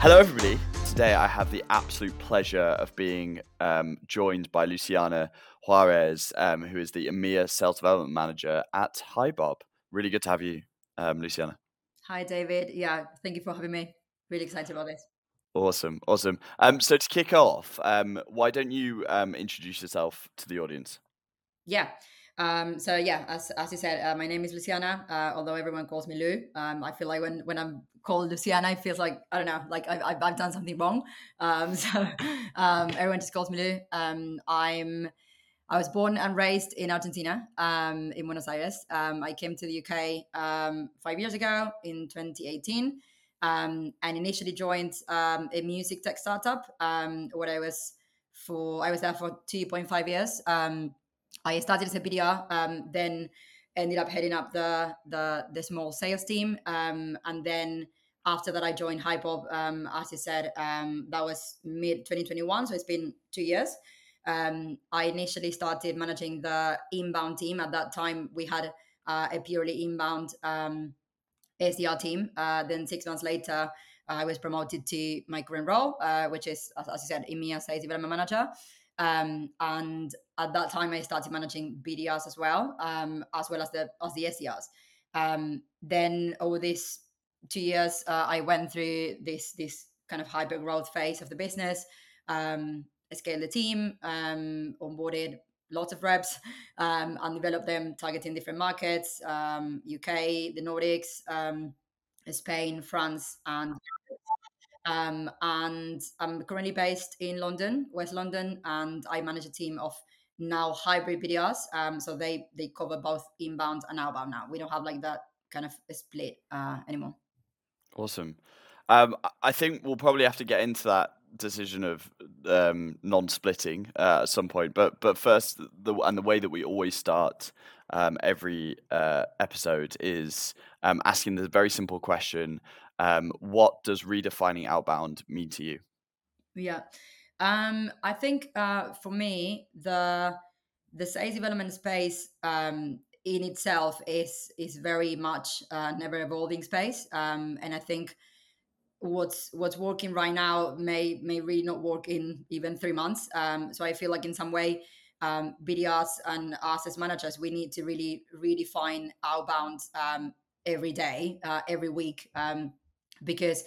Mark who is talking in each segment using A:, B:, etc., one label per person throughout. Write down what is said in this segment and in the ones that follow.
A: Hello, everybody. Today I have the absolute pleasure of being um, joined by Luciana Juarez, um, who is the EMEA Sales Development Manager at HiBob. Really good to have you, um, Luciana.
B: Hi, David. Yeah, thank you for having me. Really excited about this.
A: Awesome, awesome. Um, so to kick off, um, why don't you um, introduce yourself to the audience?
B: Yeah. Um, so yeah, as, as you said, uh, my name is Luciana. Uh, although everyone calls me Lou, um, I feel like when when I'm called Luciana, it feels like I don't know, like I've I've, done something wrong. Um, so um, everyone just calls me Lou. Um, I'm I was born and raised in Argentina, um, in Buenos Aires. I came to the UK five years ago in 2018, um, and initially joined a music tech startup. Where I was for I was there for 2.5 years. Um, I started as a BDR, um, then ended up heading up the the, the small sales team, um, and then after that I joined HiBob. Um, as you said, um, that was mid 2021, so it's been two years. Um, I initially started managing the inbound team. At that time, we had uh, a purely inbound um, SDR team. Uh, then six months later, I was promoted to my current role, uh, which is, as, as you said, EMEA Sales Development Manager. Um, and at that time, I started managing BDRs as well, um, as well as the as the SDRs. Um, then over these two years, uh, I went through this this kind of hyper growth phase of the business. Um, I scaled the team, um, onboarded lots of reps, um, and developed them targeting different markets: um, UK, the Nordics, um, Spain, France, and um, and I'm currently based in London, West London, and I manage a team of now hybrid BDRs. Um, so they they cover both inbound and outbound now. We don't have like that kind of split uh, anymore.
A: Awesome. Um, I think we'll probably have to get into that decision of um, non-splitting uh, at some point. But but first, the and the way that we always start um, every uh, episode is um, asking the very simple question: um, What does redefining outbound mean to you?
B: Yeah, um, I think uh, for me the the sales development space um, in itself is is very much uh, never evolving space, um, and I think what's what's working right now may may really not work in even three months. Um, so I feel like in some way, um, BDRs and us as managers, we need to really redefine outbound um, every day, uh, every week, um, because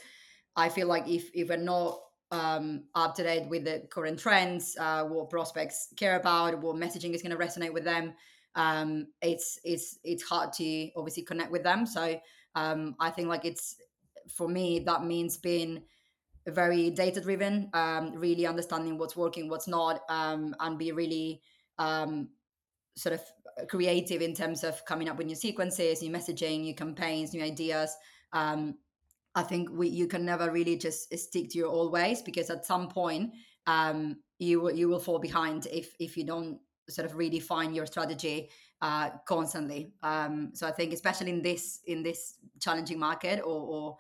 B: I feel like if if we're not um, up to date with the current trends, uh, what prospects care about, what messaging is going to resonate with them, um, it's it's it's hard to obviously connect with them. So um, I think like it's for me that means being very data driven, um, really understanding what's working, what's not, um, and be really um, sort of creative in terms of coming up with new sequences, new messaging, new campaigns, new ideas. Um, I think we you can never really just stick to your old ways because at some point um, you will you will fall behind if if you don't sort of redefine your strategy uh, constantly. Um, so I think especially in this in this challenging market or, or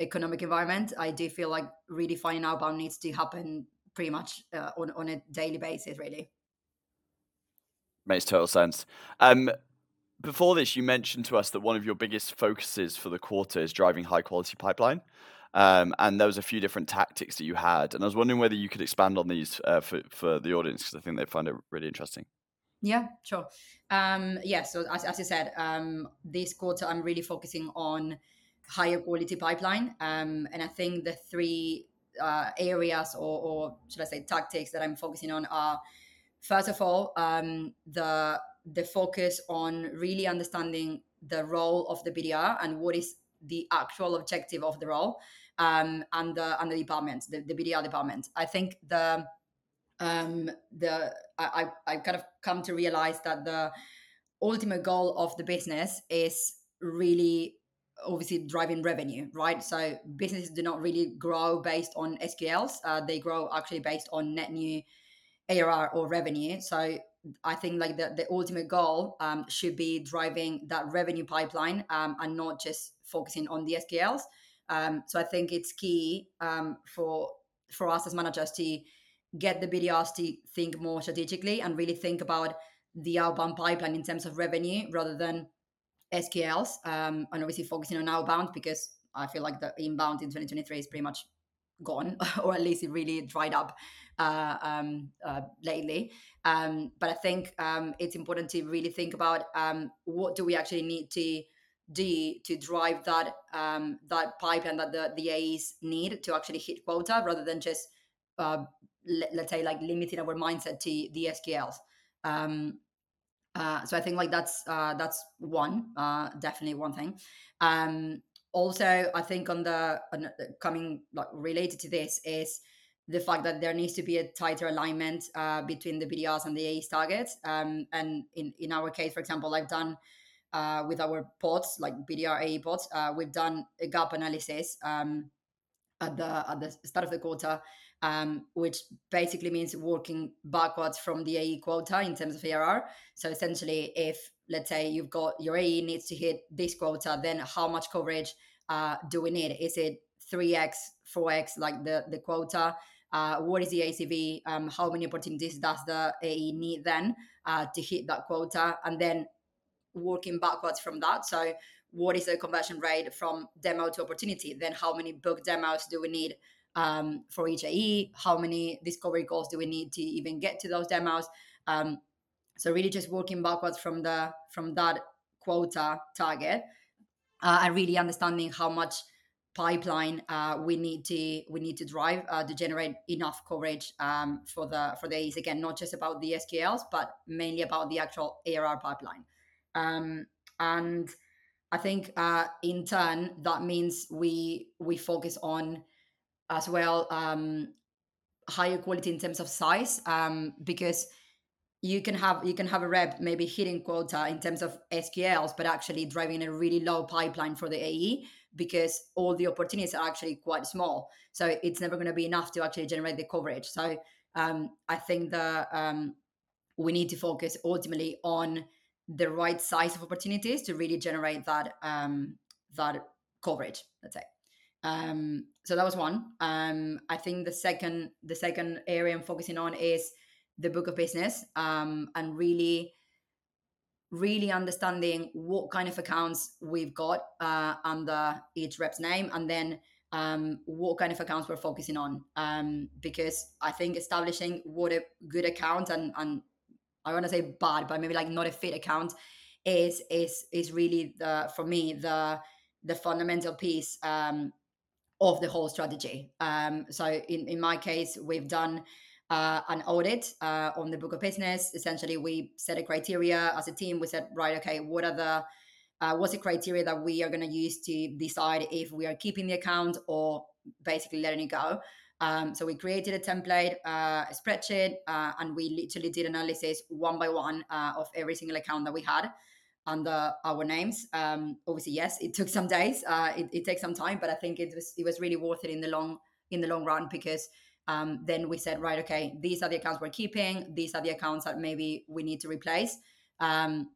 B: economic environment, I do feel like redefining outbound needs to happen pretty much uh, on on a daily basis, really.
A: Makes total sense. Um, before this, you mentioned to us that one of your biggest focuses for the quarter is driving high quality pipeline. Um, and there was a few different tactics that you had, and I was wondering whether you could expand on these uh, for for the audience because I think they find it really interesting.
B: Yeah, sure. Um, yeah, so as, as you said, um, this quarter I'm really focusing on higher quality pipeline, um, and I think the three uh, areas or, or should I say tactics that I'm focusing on are first of all um, the the focus on really understanding the role of the BDR and what is the actual objective of the role um, and the and the department, the, the BDR department. I think the um, the I I kind of come to realize that the ultimate goal of the business is really obviously driving revenue, right? So businesses do not really grow based on SQLs; uh, they grow actually based on net new ARR or revenue. So I think like the, the ultimate goal um, should be driving that revenue pipeline um, and not just focusing on the SQLs. Um, so I think it's key um, for for us as managers to get the BDRs to think more strategically and really think about the outbound pipeline in terms of revenue rather than SQLs. Um, and obviously focusing on outbound because I feel like the inbound in 2023 is pretty much gone, or at least it really dried up uh, um, uh, lately. Um, but I think um, it's important to really think about um, what do we actually need to do to drive that um, that pipeline that the, the AEs need to actually hit quota, rather than just uh, let, us say like limiting our mindset to the SQLs. Um, uh, so I think like that's uh, that's one uh, definitely one thing. Also, I think on the on coming like related to this is the fact that there needs to be a tighter alignment uh, between the BDRs and the AEs targets. Um, and in, in our case, for example, I've done uh, with our pods, like BDR AE pods, uh, we've done a gap analysis um, at the at the start of the quarter, um, which basically means working backwards from the AE quota in terms of ARR. So essentially, if let's say you've got your AE needs to hit this quota, then how much coverage uh, do we need? Is it 3x, 4x like the, the quota? Uh, what is the ACV? Um, how many opportunities does the AE need then uh, to hit that quota? And then working backwards from that. So, what is the conversion rate from demo to opportunity? Then, how many book demos do we need um, for each AE? How many discovery calls do we need to even get to those demos? Um, so, really, just working backwards from the from that quota target, uh, and really understanding how much pipeline uh, we need to we need to drive uh, to generate enough coverage um, for the for the AEs again not just about the SQLs but mainly about the actual ARR pipeline um, and I think uh, in turn that means we we focus on as well um, higher quality in terms of size um, because you can have you can have a rep maybe hitting quota in terms of SQLs, but actually driving a really low pipeline for the AE because all the opportunities are actually quite small. So it's never going to be enough to actually generate the coverage. So um, I think that um, we need to focus ultimately on the right size of opportunities to really generate that um, that coverage. Let's say. Um, so that was one. Um, I think the second the second area I'm focusing on is the book of business um, and really really understanding what kind of accounts we've got uh, under each rep's name and then um, what kind of accounts we're focusing on um, because i think establishing what a good account and, and i want to say bad but maybe like not a fit account is is is really the for me the the fundamental piece um, of the whole strategy um, so in, in my case we've done uh, an audit uh, on the book of business. Essentially, we set a criteria as a team. We said, right, okay, what are the uh, what's the criteria that we are going to use to decide if we are keeping the account or basically letting it go? Um, so we created a template, uh, a spreadsheet, uh, and we literally did analysis one by one uh, of every single account that we had under our names. Um, obviously, yes, it took some days. Uh, it, it takes some time, but I think it was it was really worth it in the long in the long run because um, then we said, right, okay, these are the accounts we're keeping. These are the accounts that maybe we need to replace. Um,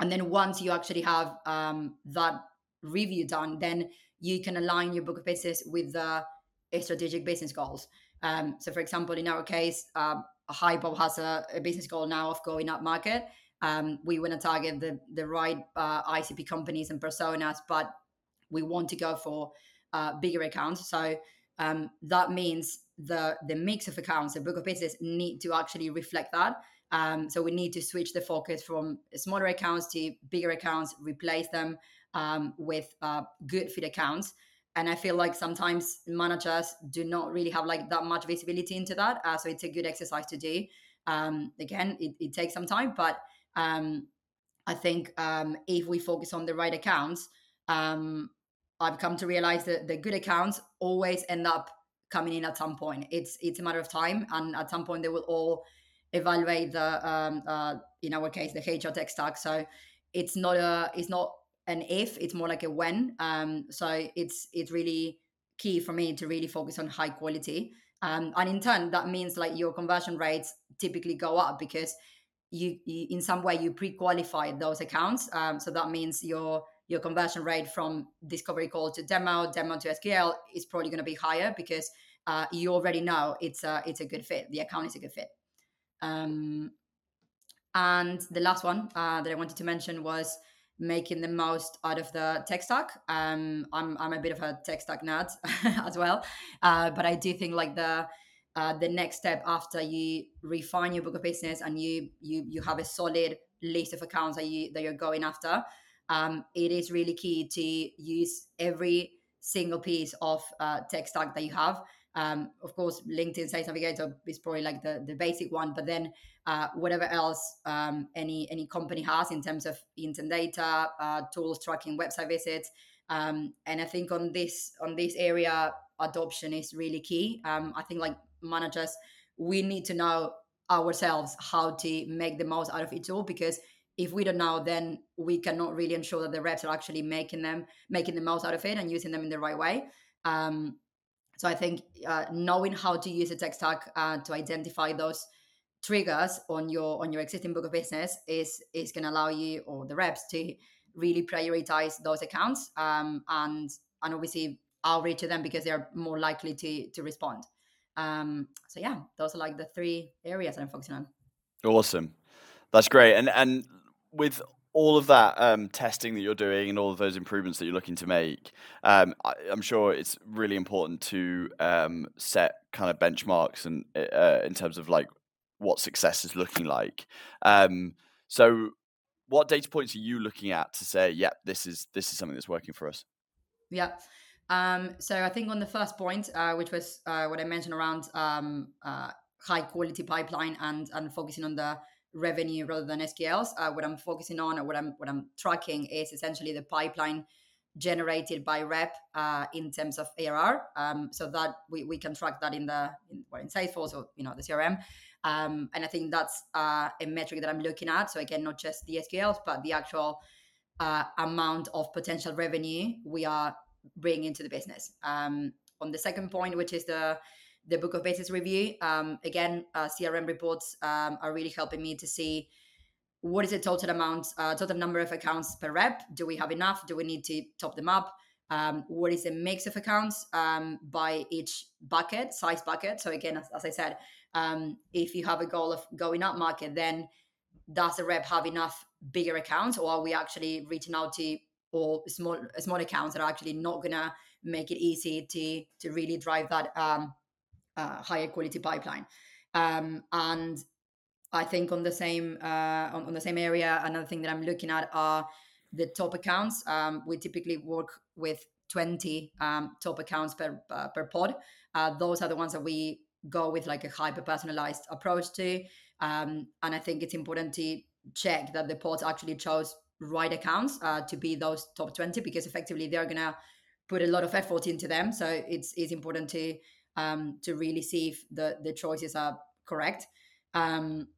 B: and then once you actually have um, that review done, then you can align your book of business with the strategic business goals. Um, so, for example, in our case, uh, HiBob has a, a, business goal now of going up market. Um, we want to target the the right uh, ICP companies and personas, but we want to go for uh, bigger accounts. So um, that means the the mix of accounts, the book of business need to actually reflect that. Um, so we need to switch the focus from smaller accounts to bigger accounts, replace them um, with uh, good fit accounts. And I feel like sometimes managers do not really have like that much visibility into that. Uh, so it's a good exercise to do. Um, again, it, it, takes some time, but um, I think um, if we focus on the right accounts, um, I've come to realize that the good accounts always end up coming in at some point. It's it's a matter of time, and at some point they will all evaluate the um, uh, in our case the HR tech stack. So it's not a it's not an if, it's more like a when. Um, so it's it's really key for me to really focus on high quality. Um, and in turn, that means like your conversion rates typically go up because you, you in some way you pre-qualify those accounts. Um, so that means your your conversion rate from discovery call to demo, demo to SQL is probably going to be higher because uh, you already know it's a it's a good fit. The account is a good fit. Um, and the last one uh, that I wanted to mention was making the most out of the tech stack. Um, I'm I'm a bit of a tech stack nerd as well, uh, but I do think like the uh, the next step after you refine your book of business and you you you have a solid list of accounts that you that you're going after, um, it is really key to use every single piece of uh, tech stack that you have. Um, of course, LinkedIn Sales Navigator is probably like the, the basic one, but then uh, whatever else um, any any company has in terms of intent data, uh, tools tracking website visits, um, and I think on this on this area, adoption is really key. Um, I think like managers, we need to know ourselves how to make the most out of it all because if we don't know then we cannot really ensure that the reps are actually making them making the most out of it and using them in the right way. Um, so i think uh, knowing how to use a tech stack uh, to identify those triggers on your on your existing book of business is is going to allow you or the reps to really prioritize those accounts um, and and obviously outreach to them because they're more likely to to respond um, so yeah those are like the three areas that i'm focusing on
A: awesome that's great and and with all of that um, testing that you're doing and all of those improvements that you're looking to make, um, I, am sure it's really important to um, set kind of benchmarks and uh, in terms of like what success is looking like. Um, so, what data points are you looking at to say, "Yeah, this is this is something that's working for us"?
B: Yeah. Um, so I think on the first point, uh, which was uh, what I mentioned around um, uh, high quality pipeline and and focusing on the revenue rather than SQLs. Uh, what I'm focusing on or what I'm what I'm tracking is essentially the pipeline generated by rep uh, in terms of ARR. Um, so that we, we can track that in the in, well, in Salesforce or you know the CRM. Um, and I think that's uh, a metric that I'm looking at. So again, not just the SQLs, but the actual amount of potential revenue we are bringing into the business. Um, on the second point, which is the the book of business review. Um, again, uh, CRM reports um, are really helping me to see what is the total amount, uh, total number of accounts per rep. Do we have enough? Do we need to top them up? Um, what is the mix of accounts um, by each bucket, size bucket? So again, as, as I said, um, if you have a goal of going up market, then does the rep have enough bigger accounts, or are we actually reaching out to or small small accounts that are actually not gonna make it easy to to really drive that um, uh, higher quality pipeline. Um, and I think on the same uh, on, on, the same area, another thing that I'm looking at are the top accounts. Um, we typically work with 20 um, top accounts per uh, per pod. Uh, those are the ones that we go with like a hyper personalized approach to. Um, and I think it's important to check that the pods actually chose right accounts uh, to be those top 20 because effectively they're gonna put a lot of effort into them. So it's it's important to um, to really see if the the choices are correct. Um,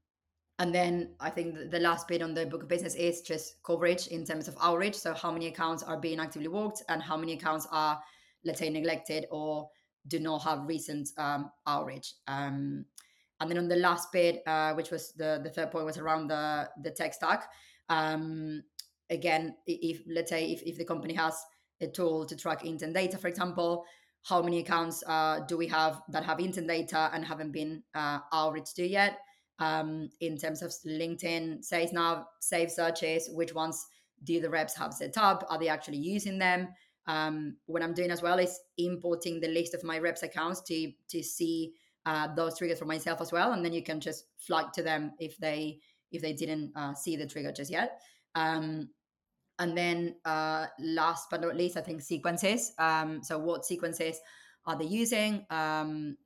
B: and then I think the, the last bit on the book of business is just coverage in terms of outreach. So how many accounts are being actively worked, and how many accounts are, let's say, neglected or do not have recent um, outreach. Um, and then on the last bit, uh, which was the the third point, was around the the tech stack. Um, again, if let's say if, if the company has a tool to track intent data, for example, how many accounts uh, do we have that have intent data and haven't been uh, outreached to yet? Um, in terms of LinkedIn Sales Nav save searches which ones do the reps have set up? Are they actually using them? Um, what i'm doing as well is importing the list of my reps accounts to to see uh, those triggers for myself as well and then you can just flag to them if they if they didn't uh, see the trigger just yet um, and then uh, last but not least, I think sequences. Um, so what sequences are they using? Um,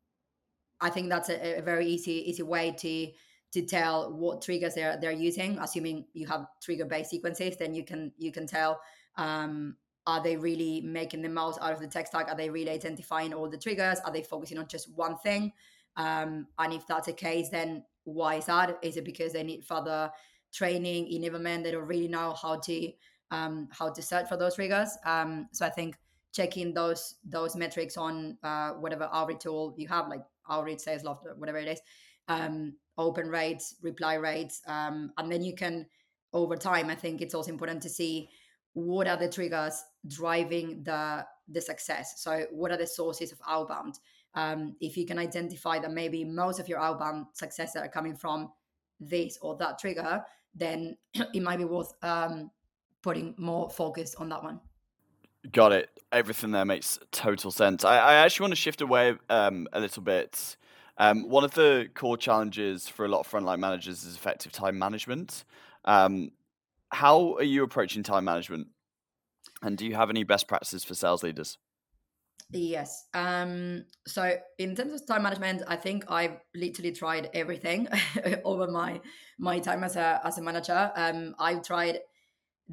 B: I think that's a, a, very easy easy way to to tell what triggers they're they're using. Assuming you have trigger based sequences, then you can you can tell um, are they really making the most out of the tech stack? Are they really identifying all the triggers? Are they focusing on just one thing? Um, and if that's the case, then why is that? Is it because they need further training, in enablement? They don't really know how to um, how to search for those triggers. Um, so I think checking those those metrics on uh, whatever outreach tool you have, like outreach, Salesloft, whatever it is, um, open rates, reply rates, um, and then you can over time. I think it's also important to see what are the triggers driving the the success. So what are the sources of outbound? Um, if you can identify that maybe most of your outbound successes are coming from this or that trigger, then it might be worth um, putting more focus on that one.
A: Got it. Everything there makes total sense. I, I actually want to shift away um, a little bit. Um, one of the core challenges for a lot of frontline managers is effective time management. Um, how are you approaching time management? And do you have any best practices for sales leaders?
B: Yes. Um, so in terms of time management, I think I've literally tried everything over my my time as a as a manager. Um, I've tried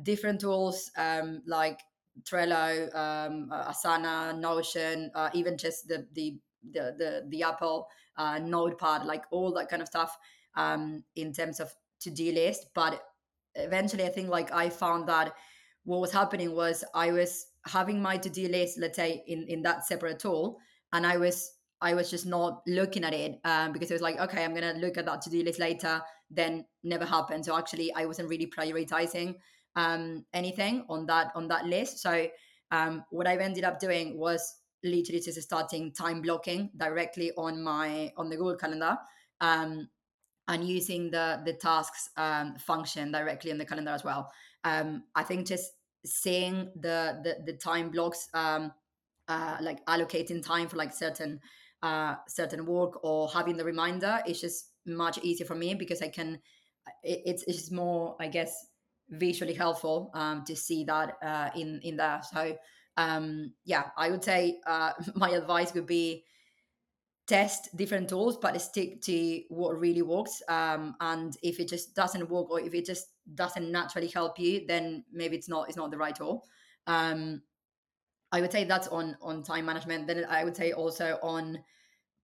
B: different tools um, like Trello, um, uh, Asana, Notion, uh, even just the the the the, the Apple uh, Notepad, like all that kind of stuff um, in terms of to do list. But eventually, I think like I found that what was happening was I was having my to do list, let's say in in that separate tool, and I was I was just not looking at it um, because it was like, okay, I'm gonna look at that to do list later. Then never happened. So actually, I wasn't really prioritizing um, anything on that on that list. So um, what I've ended up doing was literally just starting time blocking directly on my on the Google Calendar. Um, and using the the tasks um, function directly in the calendar as well. Um, I think just seeing the the, the time blocks, um, uh, like allocating time for like certain uh, certain work or having the reminder is just much easier for me because I can. It, it's it's more, I guess, visually helpful um, to see that uh, in in there. So um, yeah, I would say uh, my advice would be test different tools, but stick to what really works. Um, and if it just doesn't work, or if it just doesn't naturally help you, then maybe it's not it's not the right tool. Um, I would say that's on on time management. Then I would say also on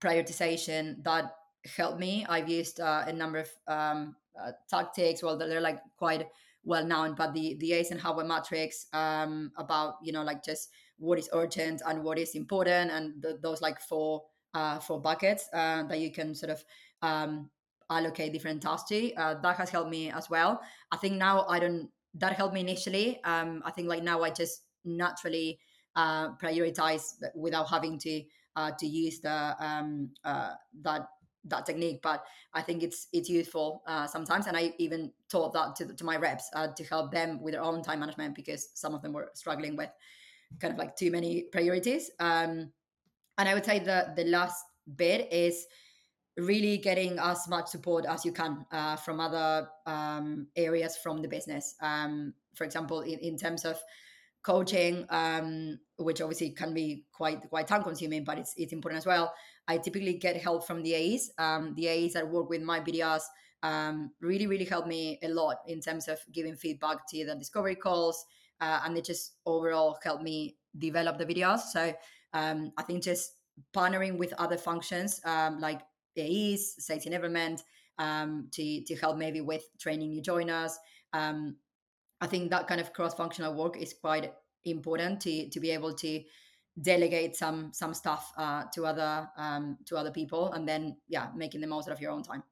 B: prioritization that helped me. I've used uh, a number of um, uh, tactics. Well, they're like quite well known, but the the Eisenhower matrix um, about you know like just what is urgent and what is important, and the, those like four uh, four buckets uh, that you can sort of um, allocate different tasks to. Uh, that has helped me as well. I think now I don't. That helped me initially. Um, I think like now I just naturally uh, prioritize without having to uh, to use the um, uh, that that technique but i think it's it's useful uh, sometimes and i even taught that to, to my reps uh, to help them with their own time management because some of them were struggling with kind of like too many priorities um, and i would say the the last bit is really getting as much support as you can uh, from other um, areas from the business um, for example in, in terms of coaching um, which obviously can be quite quite time consuming but it's it's important as well I typically get help from the AEs. Um, the AEs that work with my BDRs um, really, really help me a lot in terms of giving feedback to the discovery calls. Uh, and they just overall help me develop the BDRs. So um, I think just partnering with other functions um, like AEs, sales enablement, um, to, to help maybe with training new joiners. Um, I think that kind of cross functional work is quite important to, to be able to delegate some some stuff uh, to other um, to other people and then yeah making the most out of your own time.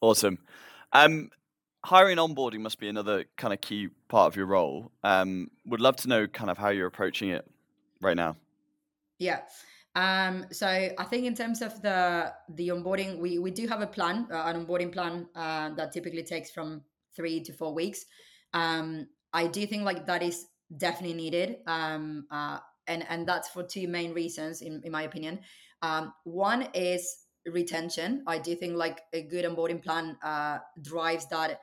A: Awesome. Um, hiring onboarding must be another kind of key part of your role. Um, would love to know kind of how you're approaching it right now.
B: Yeah um, so I think in terms of the the onboarding, we we do have a plan, uh, an onboarding plan uh, that typically takes from three to four weeks. Um, I do think like that is definitely needed. Um, uh, and, and that's for two main reasons, in, in my opinion. Um, one is retention. I do think like a good onboarding plan uh, drives that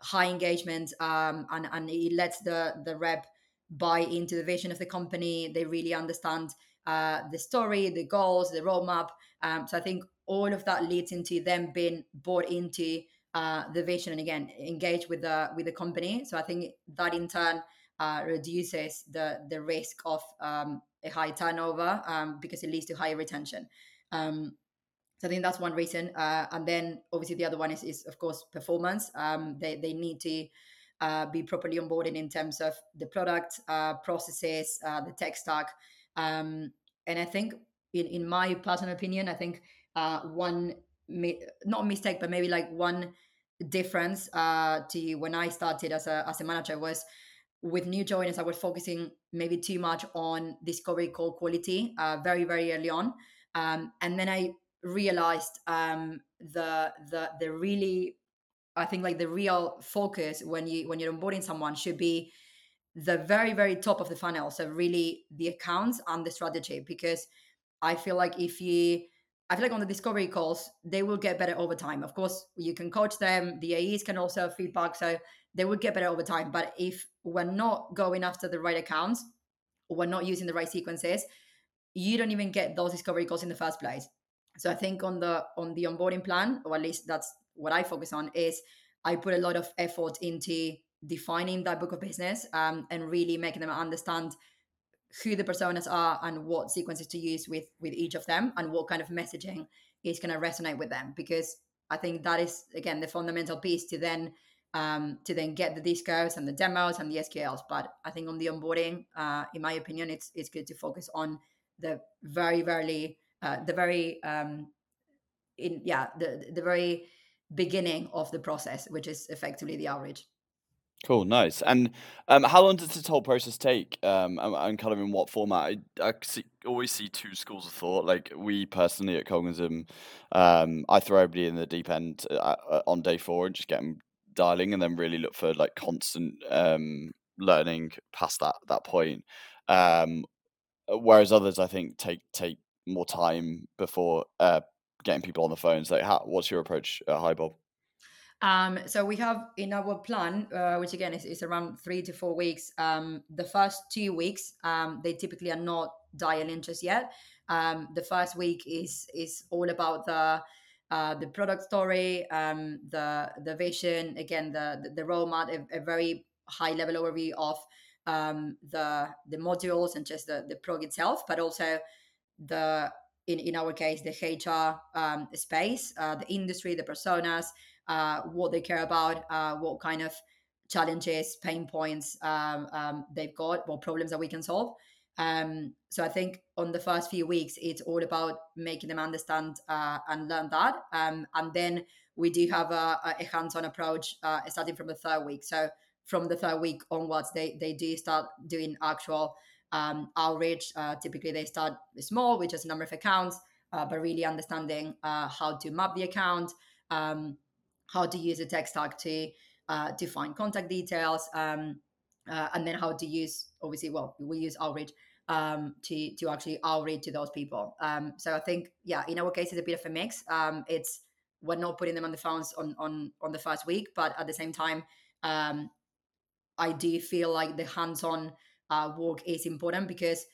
B: high engagement um, and, and it lets the, the rep buy into the vision of the company. They really understand uh, the story, the goals, the roadmap. Um, so I think all of that leads into them being bought into uh, the vision and again engage with the with the company. So I think that in turn uh, reduces the the risk of um, a high turnover um, because it leads to higher retention. Um, so I think that's one reason. Uh, and then obviously the other one is, is of course performance. Um, they they need to uh, be properly onboarded in terms of the product, uh, processes, uh, the tech stack. Um, and I think, in in my personal opinion, I think uh, one not a mistake, but maybe like one difference uh, to when I started as a as a manager was with new joiners, I was focusing maybe too much on discovery call quality uh, very, very early on. Um, and then I realized um, the, the, the really I think like the real focus when you when you're onboarding someone should be the very very top of the funnel. So really the accounts and the strategy because I feel like if you I feel like on the discovery calls, they will get better over time. Of course, you can coach them. The AEs can also have feedback, so they will get better over time. But if we're not going after the right accounts, we're not using the right sequences, you don't even get those discovery calls in the first place. So I think on the on the onboarding plan, or at least that's what I focus on, is I put a lot of effort into defining that book of business um, and really making them understand who the personas are and what sequences to use with with each of them and what kind of messaging is going to resonate with them. Because i think that is again the fundamental piece to then um, to then get the discos and the demos and the sqls but i think on the onboarding uh, in my opinion it's it's good to focus on the very very uh, the very um, in yeah the the very beginning of the process which is effectively the outreach
A: Cool, nice. And um, how long does this whole process take? Um, and, and kind of in what format? I, I see, always see two schools of thought. Like we personally at Cognism, um, I throw everybody in the deep end uh, uh, on day four and just get them dialing, and then really look for like constant um, learning past that that point. Um, whereas others, I think, take take more time before uh, getting people on the phones. Like, how, what's your approach, uh, HiBob?
B: Um, so we have in our plan, uh, which again is, is around three to four weeks. Um, the first two weeks, um, they typically are not dial in just yet. Um, the first week is is all about the uh, the product story, um, the the vision, again the the, the roadmap, a, a very high level overview of um, the the modules and just the the product itself, but also the in, in our case the HR space, uh, the industry, the personas, uh, what they care about, uh, what kind of challenges, pain points um, um, they've got, what problems that we can solve. Um, so I think on the first few weeks, it's all about making them understand uh, and learn that. Um, and then we do have a, a hands-on approach uh, starting from the third week. So from the third week onwards, they they do start doing actual um, outreach. Uh, typically, they start small, with just a number of accounts, but really understanding how to map the account. Um, how to use a tech stack to uh, contact details, um, uh, and then how to use obviously well we use outreach um, to to actually outreach to those people. Um, so I think yeah, in our case it's a bit of a mix. Um, it's we're not putting them on the phones on on on the first week, but at the same time, um, I do feel like the hands-on uh, work is important because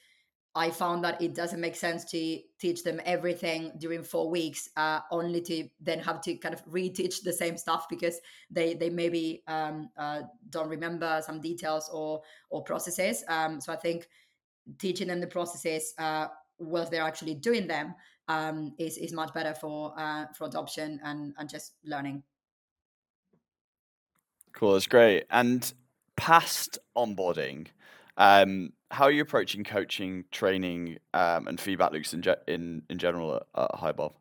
B: I found that it doesn't make sense to teach them everything during four weeks, uh, only to then have to kind of reteach the same stuff because they they maybe um, uh, don't remember some details or or processes. Um, so I think teaching them the processes uh, whilst they're actually doing them um, is is much better for uh, for adoption and and just learning.
A: Cool, that's great. And past onboarding, um, how are you approaching coaching, training, um, and feedback loops in ge- in in general at, at HiBob?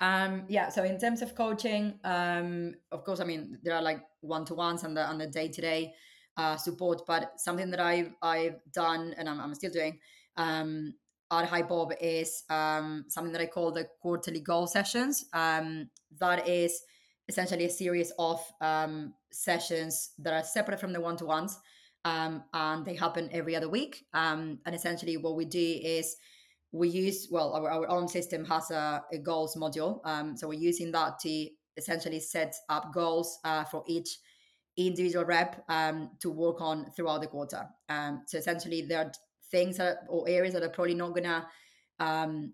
B: Um, yeah. So in terms of coaching, um, of course, I mean there are like one to ones and the the day to day support, but something that I've I've done and I'm, I'm still doing um, at HiBob is um, something that I call the quarterly goal sessions. Um, that is essentially a series of um, sessions that are separate from the one to ones um, and they happen every other week. Um, and essentially, what we do is we use well, our, our own system has a, a goals module, um, so we're using that to essentially set up goals uh, for each individual rep um, to work on throughout the quarter. Um, so essentially, there are things that, or areas that are probably not gonna um,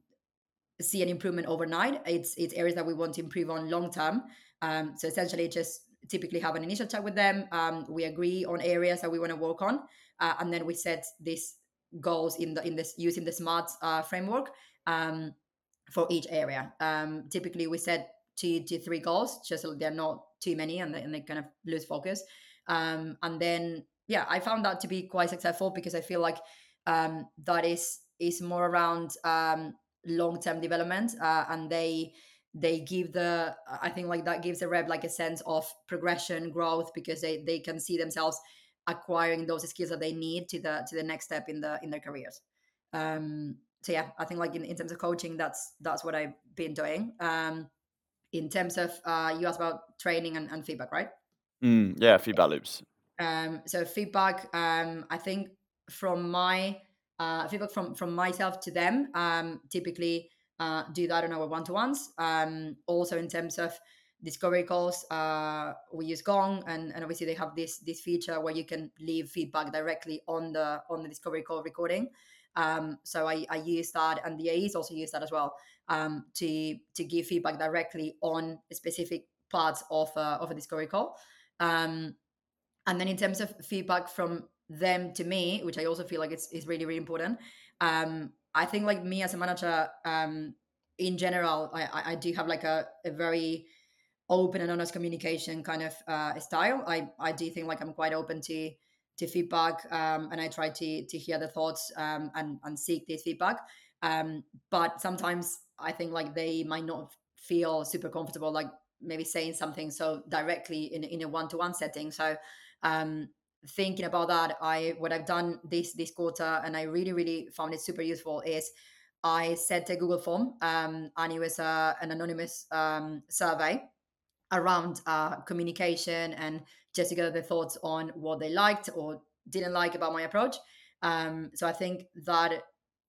B: see an improvement overnight. It's it's areas that we want to improve on long term. So essentially, just typically have an initial chat with them. Um, we agree on areas that we want to work on, uh, and then we set these goals in the in this using the smart uh, framework um, for each area. Um, typically, we set two to three goals, just so they're not too many, and they, and they kind of lose focus. Um, and then, yeah, I found that to be quite successful because I feel like um, that is is more around um, long term development, uh, and they they give the i think like that gives the rep like a sense of progression growth because they they can see themselves acquiring those skills that they need to the to the next step in the in their careers um so yeah i think like in, in terms of coaching that's that's what i've been doing um in terms of uh, you asked about training and, and feedback, right?
A: Mm, yeah, feedback loops.
B: Um, so feedback, um, I think from my uh, feedback from from myself to them, um, typically uh, do that on our one to ones. Um, also in terms of discovery calls, uh, we use Gong, and, and obviously they have this this feature where you can leave feedback directly on the on the discovery call recording. Um, so I, I use that, and the AEs also use that as well um, to to give feedback directly on specific parts of a, of a discovery call. Um, and then in terms of feedback from them to me, which I also feel like it's, is really really important. Um, I think like me as a manager, um, in general, I, I do have like a, a very open and honest communication kind of uh, style. I, I do think like I'm quite open to to feedback um, and I try to to hear the thoughts um, and and seek this feedback. Um, but sometimes I think like they might not feel super comfortable like maybe saying something so directly in in a one to one setting. So um, thinking about that, I what I've done this this quarter and I really really found it super useful is I set a Google form um, and it was uh, an anonymous um, survey around uh, communication and just to get their thoughts on what they liked or didn't like about my approach. Um, so I think that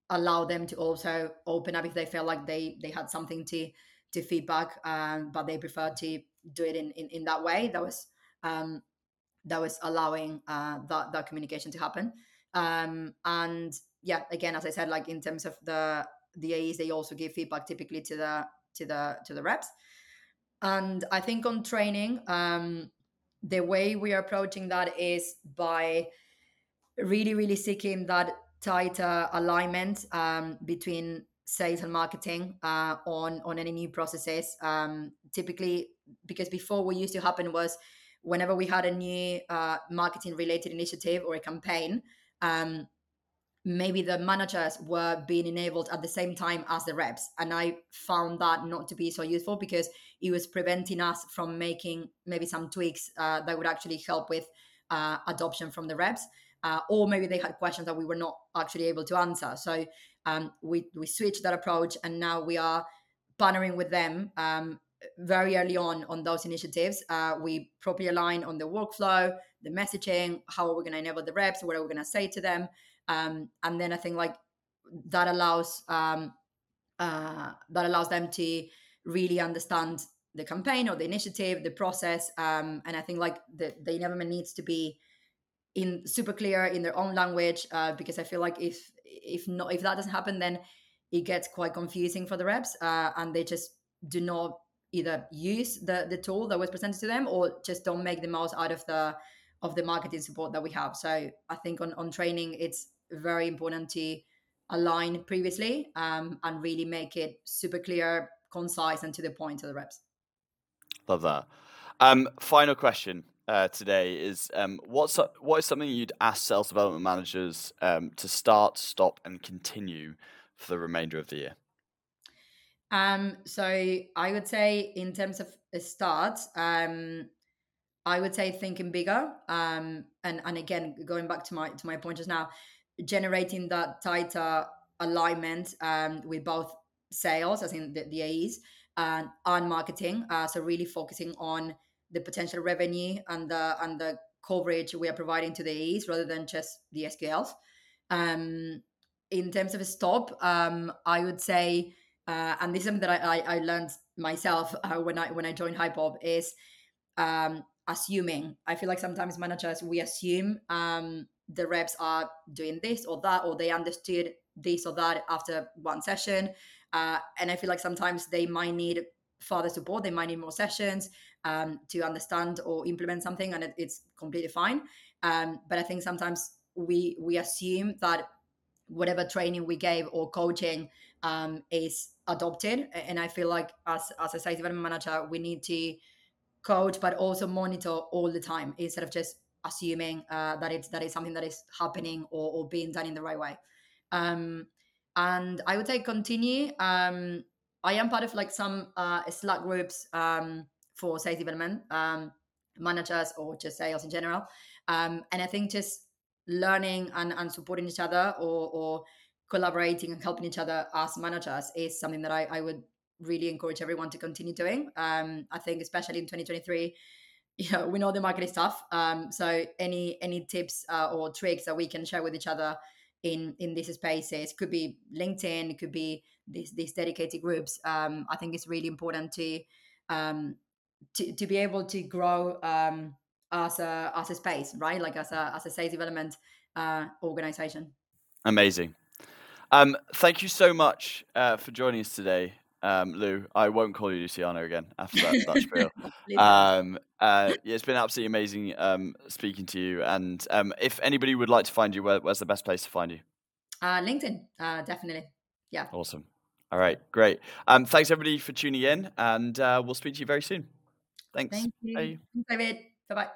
B: allowed them to also open up if they felt like they they had something to to feedback, um, but they preferred to do it in in, in that way. That was um, that was allowing uh, that that communication to happen. Um, and yeah, again, as I said, like in terms of the the AEs, they also give feedback typically to the to the to the reps. And I think on training, um, the way we are approaching that is by really, really seeking that tighter alignment um, between sales and marketing uh, on on any new processes. Um, typically, because before what used to happen was whenever we had a new uh, marketing related initiative or a campaign, um, maybe the managers were being enabled at the same time as the reps. And i found that not to be so useful because it was preventing us from making maybe some tweaks uh, that would actually help with uh, adoption from the reps uh, or maybe they had questions that we were not actually able to answer. So um, we, we switched that approach and now we are partnering with them um, very early on on those initiatives uh, we properly align on the workflow the messaging how are we going to enable the reps what are we going to say to them um, and then I think like that allows um, uh, that allows them to really understand the campaign or the initiative, the process, um, and I think like the the enablement needs to be in super clear in their own language uh, because I feel like if if not if that doesn't happen, then it gets quite confusing for the reps uh, and they just do not either use the the tool that was presented to them or just don't make the most out of the of the marketing support that we have. So I think on, on training, it's very important to align previously um, and really make it super clear, concise, and to the point to the reps.
A: Love that. Um, final question uh, today is um, what's what is something you'd ask sales development managers um, to start, stop, and continue for the remainder of the year?
B: Um, so I would say in terms of a start, um, I would say thinking bigger. Um, and and again, going back to my to my point just now, generating that tighter alignment um, with both sales, as in the, the AEs, and and marketing. Uh, so really focusing on the potential revenue and the and the coverage we are providing to the AEs rather than just the SQLs. Um, in terms of a stop, um, I would say, uh, and this is something that I, I, I learned myself uh, when I when I joined HiBob is um, assuming. I feel like sometimes managers we assume um, the reps are doing this or that, or they understood this or that after one session. Uh, and I feel like sometimes they might need further support. They might need more sessions um, to understand or implement something, and it, it's completely fine. Um, but I think sometimes we we assume that whatever training we gave or coaching um, is adopted. And I feel like as as a sales development manager, we need to coach, but also monitor all the time instead of just assuming uh, that it's that is something that is happening or, or being done in the right way. Um, and I would say continue. Um, I am part of like some uh, Slack groups um, for sales development um, managers or just sales in general. Um, and I think just learning and, and supporting each other or, or collaborating and helping each other as managers is something that I, I would really encourage everyone to continue doing. Um, I think especially in 2023, you know, we know the market is tough. Um, so any any tips uh, or tricks that we can share with each other in in these spaces could be LinkedIn, it could be these these dedicated groups. Um, I think it's really important to um, to to be able to grow um, as a as a space, right? Like as a as a sales development uh, organization.
A: Amazing. Um, thank you so much uh, for joining us today, um, Lu. I won't call you Luciano again after that, that spiel. um, uh, yeah, it's been absolutely amazing um, speaking to you. And um, if anybody would like to find you, where, where's the best place to find you?
B: Uh, LinkedIn, uh, definitely. Yeah.
A: Awesome. All right, great. Um, thanks everybody for tuning in, and uh, we'll speak to you very soon. Thanks.
B: Thank you. Bye. David. Bye bye.